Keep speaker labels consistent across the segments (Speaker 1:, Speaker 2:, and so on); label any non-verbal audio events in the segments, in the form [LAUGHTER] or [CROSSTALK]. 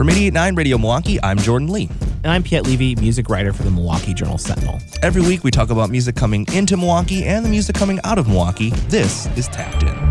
Speaker 1: From 88.9 Radio Milwaukee, I'm Jordan Lee.
Speaker 2: And I'm Piet Levy, music writer for the Milwaukee Journal Sentinel.
Speaker 1: Every week we talk about music coming into Milwaukee and the music coming out of Milwaukee. This is Tapped In.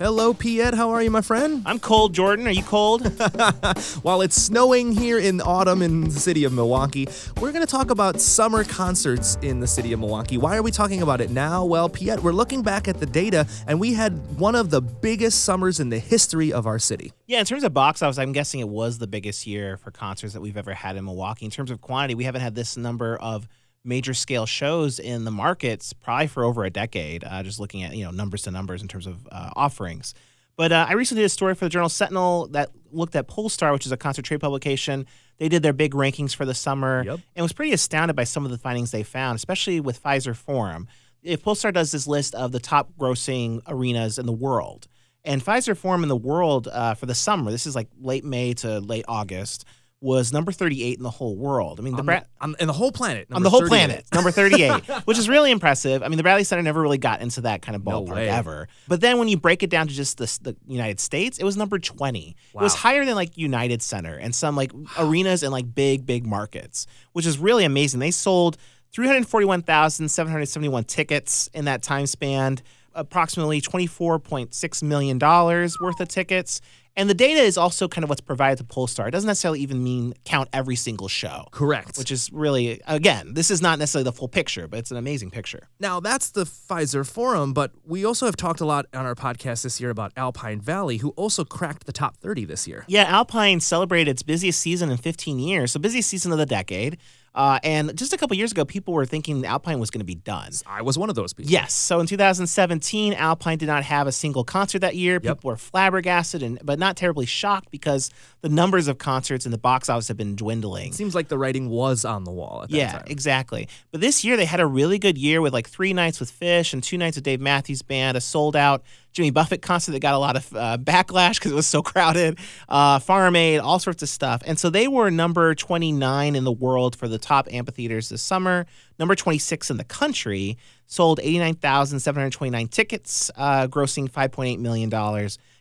Speaker 1: Hello, Piet. How are you, my friend?
Speaker 2: I'm cold, Jordan. Are you cold? [LAUGHS]
Speaker 1: While it's snowing here in autumn in the city of Milwaukee, we're going to talk about summer concerts in the city of Milwaukee. Why are we talking about it now? Well, Piet, we're looking back at the data, and we had one of the biggest summers in the history of our city.
Speaker 2: Yeah, in terms of box office, I'm guessing it was the biggest year for concerts that we've ever had in Milwaukee. In terms of quantity, we haven't had this number of major scale shows in the markets probably for over a decade. Uh, just looking at you know numbers to numbers in terms of uh, offerings. But uh, I recently did a story for the Journal Sentinel that looked at Pollstar, which is a concert trade publication. They did their big rankings for the summer
Speaker 1: Yep.
Speaker 2: and was pretty astounded by some of the findings they found, especially with Fiserv Forum. If Pollstar does this list of the top grossing arenas in the world, and Fiserv Forum in the world uh, for the summer, this is like late May to late August, was number 38 in the whole world. I mean, the
Speaker 1: On
Speaker 2: Bra-
Speaker 1: the, on, in the whole planet.
Speaker 2: on the whole
Speaker 1: 38.
Speaker 2: planet, number 38, [LAUGHS] which is really impressive. I mean, the Bradley Center never really got into that kind of
Speaker 1: No
Speaker 2: ballpark
Speaker 1: way.
Speaker 2: ever. But then when you break it down to just the, the United States, it was number 20. It was higher than like United Center and some like arenas and like big, big markets, which is really amazing. They sold 341,771 tickets in that time span, approximately $24.6 million worth of tickets. And the data is also kind of what's provided to Pollstar. It doesn't necessarily even mean count every single show
Speaker 1: Correct.
Speaker 2: which is really again this is not necessarily the full picture but it's an amazing picture
Speaker 1: Now, that's the Fiserv Forum, but we also have talked a lot on our podcast this year about Alpine Valley, who also cracked the top 30 this year.
Speaker 2: yeah alpine celebrated its busiest season in 15 years so busiest season of the decade uh, and just a couple years ago people were thinking alpine was going to be done
Speaker 1: I was one of those people.
Speaker 2: Yes. So in 2017, Alpine did not have a single concert that year. People
Speaker 1: Yep.
Speaker 2: were flabbergasted and but not terribly shocked because the numbers of concerts in the box office have been dwindling.
Speaker 1: It seems like the writing was on the wall at that
Speaker 2: Yeah,
Speaker 1: time.
Speaker 2: exactly. But this year they had a really good year with like three nights with Phish and two nights with Dave Matthews Band, a sold out Jimmy Buffett concert that got a lot of uh, backlash because it was so [LAUGHS] crowded, uh, Farm Aid, all sorts of stuff. And so they were number 29 in the world for the top amphitheaters this summer, number 26 in the country, sold 89,729 tickets, uh, grossing $5.8 million.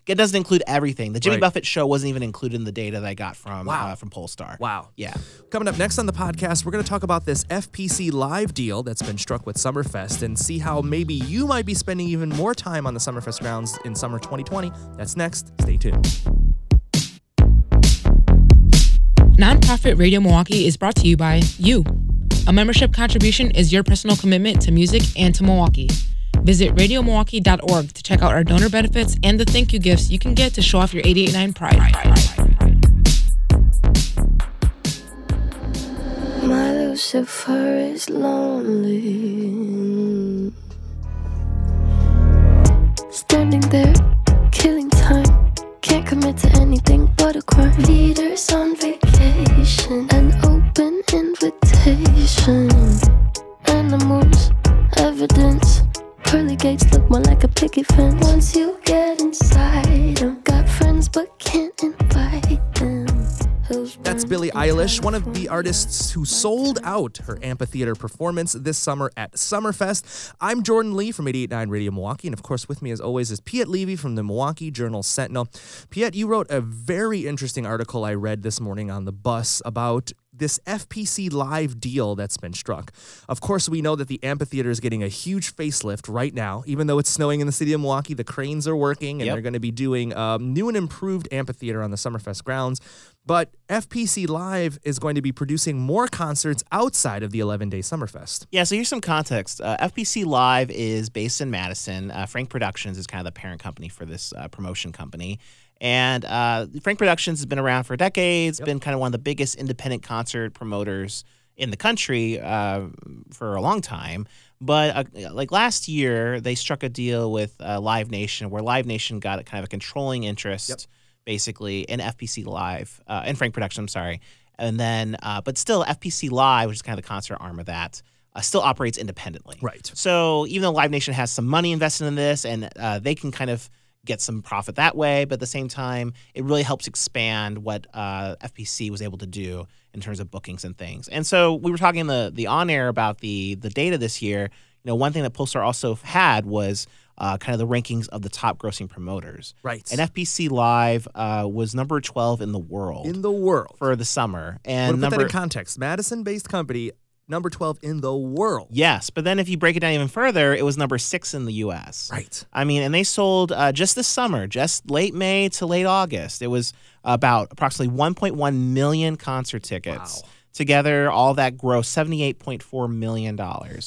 Speaker 2: It doesn't include everything. The Jimmy
Speaker 1: Right.
Speaker 2: Buffett show wasn't even included in the data that I got from
Speaker 1: Wow.
Speaker 2: uh, from Pollstar.
Speaker 1: Wow.
Speaker 2: Yeah.
Speaker 1: Coming up next on the podcast, we're going to talk about this FPC live deal that's been struck with Summerfest and see how maybe you might be spending even more time on the Summerfest grounds in summer 2020. That's next. Stay tuned.
Speaker 3: Nonprofit Radio Milwaukee is brought to you by you. A membership contribution is your personal commitment to music and to Milwaukee. Visit radiomilwaukee.org to check out our donor benefits and the thank you gifts you can get to show off your 889 pride.
Speaker 4: My Lucifer is lonely. Standing there, killing time. Can't commit to anything but a crime. Leaders on vacation, an open invitation. Picket fence. Once you get inside 'em, got friends but can't invite them.
Speaker 1: That's Billie Eilish, one of the artists who sold out her amphitheater performance this summer at Summerfest. I'm Jordan Lee from 889 Radio Milwaukee, and of course, with me as always is Piet Levy from the Milwaukee Journal Sentinel. Piet, you wrote a very interesting article I read this morning on the bus about this FPC live deal that's been struck. Of course, we know that the amphitheater is getting a huge facelift right now. Even though it's snowing in the city of Milwaukee, the cranes are working and
Speaker 2: Yep.
Speaker 1: they're going to be doing um, new and improved amphitheater on the Summerfest grounds. But FPC Live is going to be producing more concerts outside of the 11 day Summerfest.
Speaker 2: Yeah, so here's some context. Uh, FPC Live is based in Madison. Uh, Frank Productions is kind of the parent company for this uh, promotion company. And uh, Frank Productions has been around for decades, been kind of one of the biggest independent concert promoters in the country uh, for a long time. But uh, like last year, they struck a deal with uh, Live Nation where Live Nation got a kind of a controlling interest, basically, in FPC Live, uh, in Frank Productions, I'm sorry. And then, uh, but still, FPC Live, which is kind of the concert arm of that, uh, still operates independently.
Speaker 1: Right.
Speaker 2: So even though Live Nation has some money invested in this and uh, they can kind of get some profit that way, but at the same time, it really helps expand what uh, FPC was able to do in terms of bookings and things. And so we were talking the the on air about the the data this year. You know, one thing that Pollstar also had was uh, kind of the rankings of the top grossing promoters.
Speaker 1: Right.
Speaker 2: And FPC Live uh, was number 12 in the world
Speaker 1: in the world.
Speaker 2: for the summer. And
Speaker 1: to put
Speaker 2: number
Speaker 1: that in context. Madison-based company, number 12 in the world.
Speaker 2: Yes, but then if you break it down even further, it was number six in the U.S.
Speaker 1: Right.
Speaker 2: I mean, and they sold uh, just this summer, just late May to late August. It was about approximately 1.1 million concert tickets.
Speaker 1: Wow.
Speaker 2: Together, all that gross $78.4 million.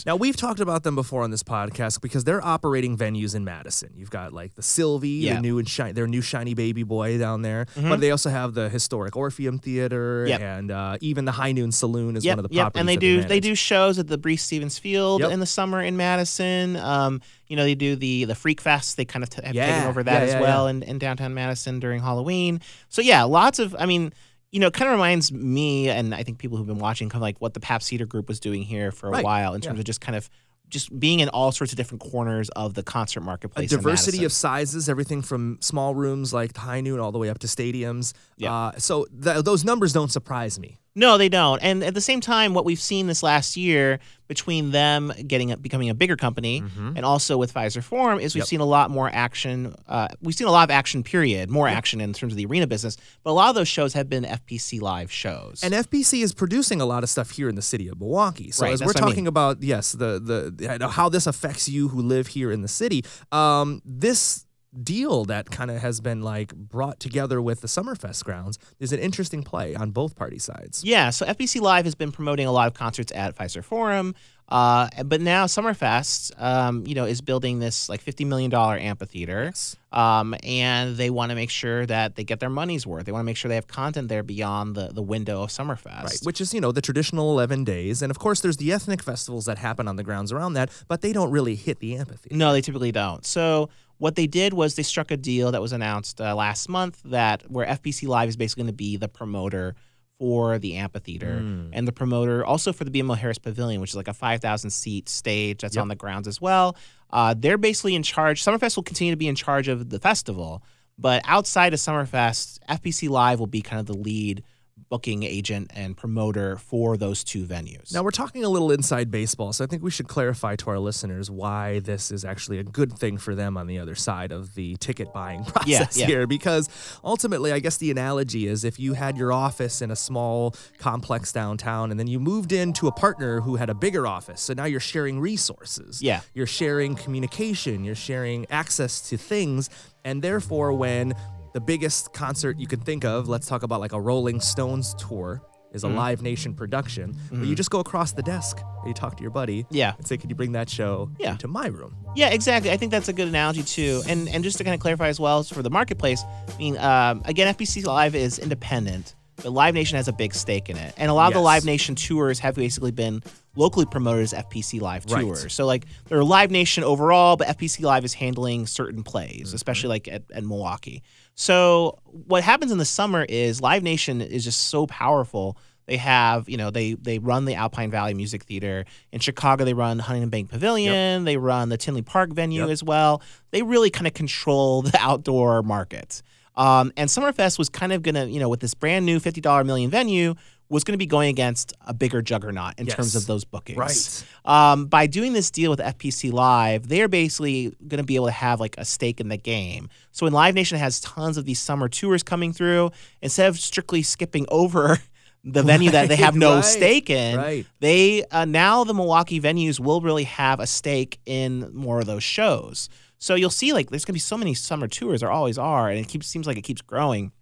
Speaker 1: Now we've talked about them before on this podcast because they're operating venues in Madison. You've got like the Sylvee,
Speaker 2: Yeah.
Speaker 1: the new and shiny, their new shiny baby boy down there,
Speaker 2: Mhm.
Speaker 1: but they also have the historic Orpheum Theater
Speaker 2: Yep.
Speaker 1: and uh, even the High Noon Saloon is
Speaker 2: Yep,
Speaker 1: one of the
Speaker 2: yep. And they do they
Speaker 1: manage.
Speaker 2: do shows at the Breese Stevens Field
Speaker 1: Yep.
Speaker 2: in the summer in Madison. Um, you know, they do the the Freak Fest. They kind of t- have
Speaker 1: Yeah,
Speaker 2: taken over that
Speaker 1: yeah,
Speaker 2: as
Speaker 1: yeah,
Speaker 2: well in, in downtown Madison during Halloween. So yeah, lots of. I mean, you know, it kind of reminds me, and I think people who've been watching, kind of like what the Pabst Theater Group was doing here for a
Speaker 1: Right,
Speaker 2: while in terms
Speaker 1: yeah.
Speaker 2: of just kind of just being in all sorts of different corners of the concert marketplace. in
Speaker 1: diversity of sizes, everything from small rooms like High Noon all the way up to stadiums.
Speaker 2: Yeah.
Speaker 1: Uh, so th- those numbers don't surprise me.
Speaker 2: No, they don't. And at the same time, what we've seen this last year between them getting a, becoming a bigger company and also with Fiserv Forum is we've
Speaker 1: Yep.
Speaker 2: seen a lot more action. Uh, we've seen a lot of action. Period. More action in terms of the arena business. But a lot of those shows have been FPC live shows.
Speaker 1: And FPC is producing a lot of stuff here in the city of Milwaukee. So
Speaker 2: Right,
Speaker 1: as we're
Speaker 2: what I mean.
Speaker 1: talking about, yes, the the the- how this affects you who live here in the city. Um, this deal that kind of has been like brought together with the Summerfest grounds is an interesting play on both party sides.
Speaker 2: yeah, so FPC Live has been promoting a lot of concerts at Fiserv Forum. Uh, but now Summerfest, um, you know, is building this like fifty million dollar amphitheater.
Speaker 1: Yes.
Speaker 2: um, and they want to make sure that they get their money's worth. They want to make sure they have content there beyond the, the window of Summerfest.
Speaker 1: Right, which is you know the traditional eleven days, and of course there's the ethnic festivals that happen on the grounds around that, but they don't really hit the amphitheater.
Speaker 2: No, they typically don't. So what they did was they struck a deal that was announced uh, last month that where FPC Live is basically going to be the promoter for the amphitheater
Speaker 1: Mm.
Speaker 2: and the promoter also for the BMO Harris Pavilion, which is like a 5,000 seat stage that's
Speaker 1: Yep.
Speaker 2: on the grounds as well. Uh, they're basically in charge. Summerfest will continue to be in charge of the festival, but outside of Summerfest, FPC Live will be kind of the lead booking agent and promoter for those two venues.
Speaker 1: Now we're talking a little inside baseball, so I think we should clarify to our listeners why this is actually a good thing for them on the other side of the ticket buying [LAUGHS] process
Speaker 2: yeah.
Speaker 1: here. Because ultimately, I guess the analogy is if you had your office in a small complex downtown and then you moved into a partner who had a bigger office, so now you're sharing resources.
Speaker 2: Yeah.
Speaker 1: You're sharing communication, you're sharing access to things, and therefore when the biggest concert you can think of, let's talk about like a Rolling Stones tour, is a
Speaker 2: Mm-hmm.
Speaker 1: Live Nation production, where you just go across the desk and you talk to your buddy
Speaker 2: yeah.
Speaker 1: and say, "Could you bring that show
Speaker 2: Yeah.
Speaker 1: to my room?"
Speaker 2: Yeah, exactly. I think that's a good analogy too. And and just to kind of clarify as well for the marketplace, I mean, um, again, FPC Live is independent, but Live Nation has a big stake in it. And a lot of the Live Nation tours have basically been locally promoted as FPC Live tours. Right. So like they're Live Nation overall, but FPC Live is handling certain plays,
Speaker 1: Mm-hmm.
Speaker 2: especially like at, at Milwaukee. So what happens in the summer is Live Nation is just so powerful. They have, you know, they they run the Alpine Valley Music Theater in Chicago. They run Huntington Bank Pavilion. They run the Tinley Park venue
Speaker 1: Yep.
Speaker 2: as well. They really kind of control [LAUGHS] the outdoor market. Um, and Summerfest was kind of gonna, you know, with this brand new fifty dollar million venue, was going to be going against a bigger juggernaut in terms of those bookings.
Speaker 1: Right.
Speaker 2: Um, by doing this deal with FPC Live, they're basically going to be able to have like a stake in the game. So when Live Nation has tons of these summer tours coming through, instead of strictly skipping [LAUGHS] over the venue that they have no
Speaker 1: Right,
Speaker 2: stake in,
Speaker 1: right.
Speaker 2: they uh, now the Milwaukee venues will really have a stake in more of those shows. So you'll see like there's gonna be so many summer tours, there always are, and it keeps seems like it keeps growing.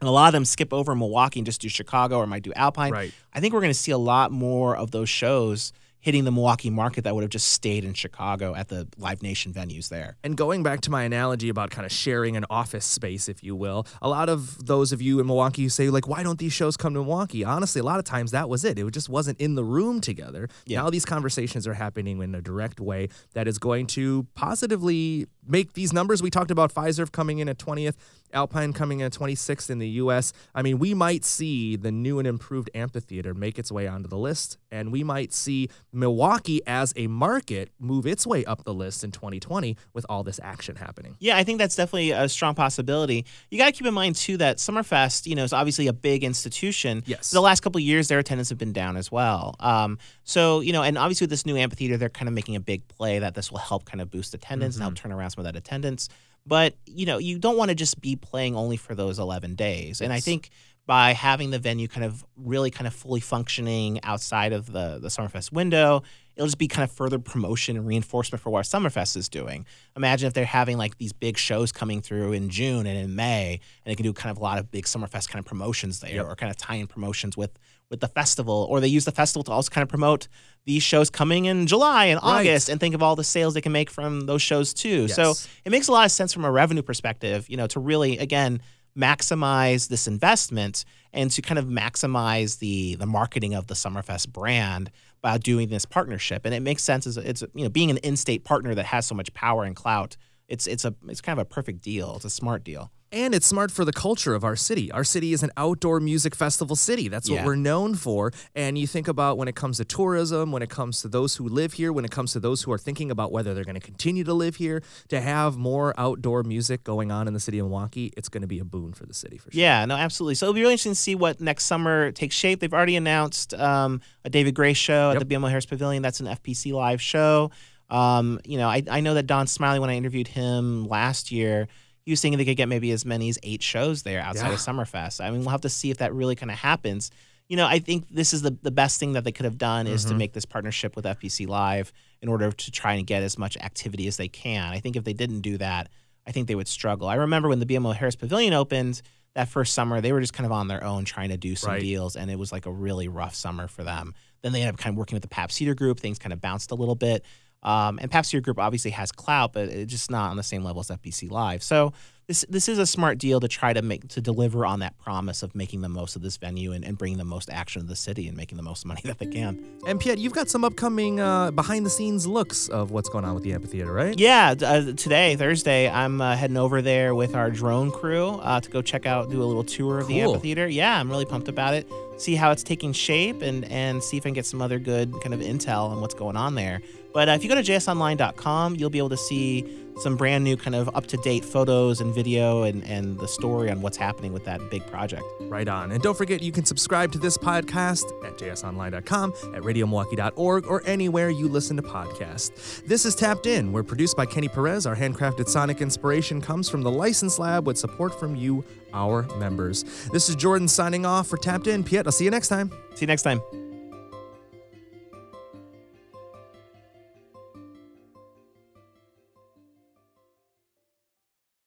Speaker 2: And a lot of them skip over Milwaukee and just do Chicago or might do Alpine.
Speaker 1: Right.
Speaker 2: I think we're going to see a lot more of those shows hitting the Milwaukee market that would have just stayed in Chicago at the Live Nation venues there.
Speaker 1: And going back to my analogy about kind of sharing an office space, if you will, a lot of those of you in Milwaukee who say, like, why don't these shows come to Milwaukee? Honestly, a lot of times that was it. It just wasn't in the room together.
Speaker 2: Yeah.
Speaker 1: Now these conversations are happening in a direct way that is going to positively make these numbers. We talked about Fiserv coming in at 20th, Alpine coming in at 26th in the US. I mean, we might see the new and improved amphitheater make its way onto the list, and we might see Milwaukee as a market move its way up the list in 2020 with all this action happening.
Speaker 2: Yeah, I think that's definitely a strong possibility. You got to keep in mind too that Summerfest, you know, is obviously a big institution.
Speaker 1: Yes.
Speaker 2: The last couple of years, their attendance have been down as well. Um, so you know, and obviously with this new amphitheater, they're kind of making a big play that this will help kind of boost attendance and help turn around some of that attendance. But you know, you don't want to just be playing only for those 11 days. And I think by having the venue kind of really kind of fully functioning outside of the the Summerfest window, it'll just be kind of further promotion and reinforcement for what Summerfest is doing. Imagine if they're having like these big shows coming through in June and in May, and they can do kind of a lot of big Summerfest kind of promotions there,
Speaker 1: Yep.
Speaker 2: or kind of tie-in promotions with with the festival, or they use the festival to also kind of promote these shows coming in July and
Speaker 1: Right.
Speaker 2: August, and think of all the sales they can make from those shows too. So it makes a lot of sense from a revenue perspective, you know, to really again maximize this investment and to kind of maximize the the marketing of the Summerfest brand by doing this partnership. And it makes sense as it's you know being an in-state partner that has so much power and clout. It's it's a it's kind of a perfect deal. It's a smart deal.
Speaker 1: And it's smart for the culture of our city. Our city is an outdoor music festival city. That's what
Speaker 2: Yeah.
Speaker 1: we're known for. And you think about when it comes to tourism, when it comes to those who live here, when it comes to those who are thinking about whether they're going to continue to live here, to have more outdoor music going on in the city of Milwaukee, it's going to be a boon for the city for sure.
Speaker 2: Yeah, no, absolutely. So it'll be really interesting to see what next summer takes shape. They've already announced um, a David Gray show at
Speaker 1: Yep.
Speaker 2: the BMO Harris Pavilion. That's an FPC live show. Um, you know, I, I know that Don Smiley, when I interviewed him last year, he was thinking they could get maybe as many as eight shows there outside
Speaker 1: Yeah.
Speaker 2: of Summerfest. I mean, we'll have to see if that really kind of happens. You know, I think this is the, the best thing that they could have done is to
Speaker 1: Mhm.
Speaker 2: make this partnership with FPC Live in order to try and get as much activity as they can. I think if they didn't do that, I think they would struggle. I remember when the BMO Harris Pavilion opened that first summer, they were just kind of on their own trying to do some
Speaker 1: Right.
Speaker 2: deals, and it was like a really rough summer for them. Then they ended up kind of working with the Pabst Theater Group. Things kind of bounced a little bit. Um, and Theater Group obviously has clout, but it's just not on the same level as FPC Live. So this this is a smart deal to try to make to deliver on that promise of making the most of this venue and, and bringing the most action to the city and making the most money [LAUGHS] that they can.
Speaker 1: And Piet, you've got some upcoming uh, behind the scenes looks of what's going on with the amphitheater, right?
Speaker 2: Yeah, uh, today, Thursday, I'm uh, heading over there with our drone crew uh, to go check out, do a little tour of the
Speaker 1: Cool.
Speaker 2: amphitheater. Yeah, I'm really pumped about it. See how it's taking shape and and see if I can get some other good kind of intel on what's going on there. But uh, if you go to jsonline.com, you'll be able to see some brand new kind of up to date photos and video and and the story on what's happening with that big project.
Speaker 1: Right on. And don't forget, you can subscribe to this podcast at jsonline.com, at radiomilwaukee.org, or anywhere you listen to podcasts. This is Tapped In. We're produced by Kenny Perez. Our handcrafted sonic inspiration comes from the License Lab with support from you, our members. This is Jordan signing off for Tapped In. Piet, I'll see you next time.
Speaker 2: See you next time.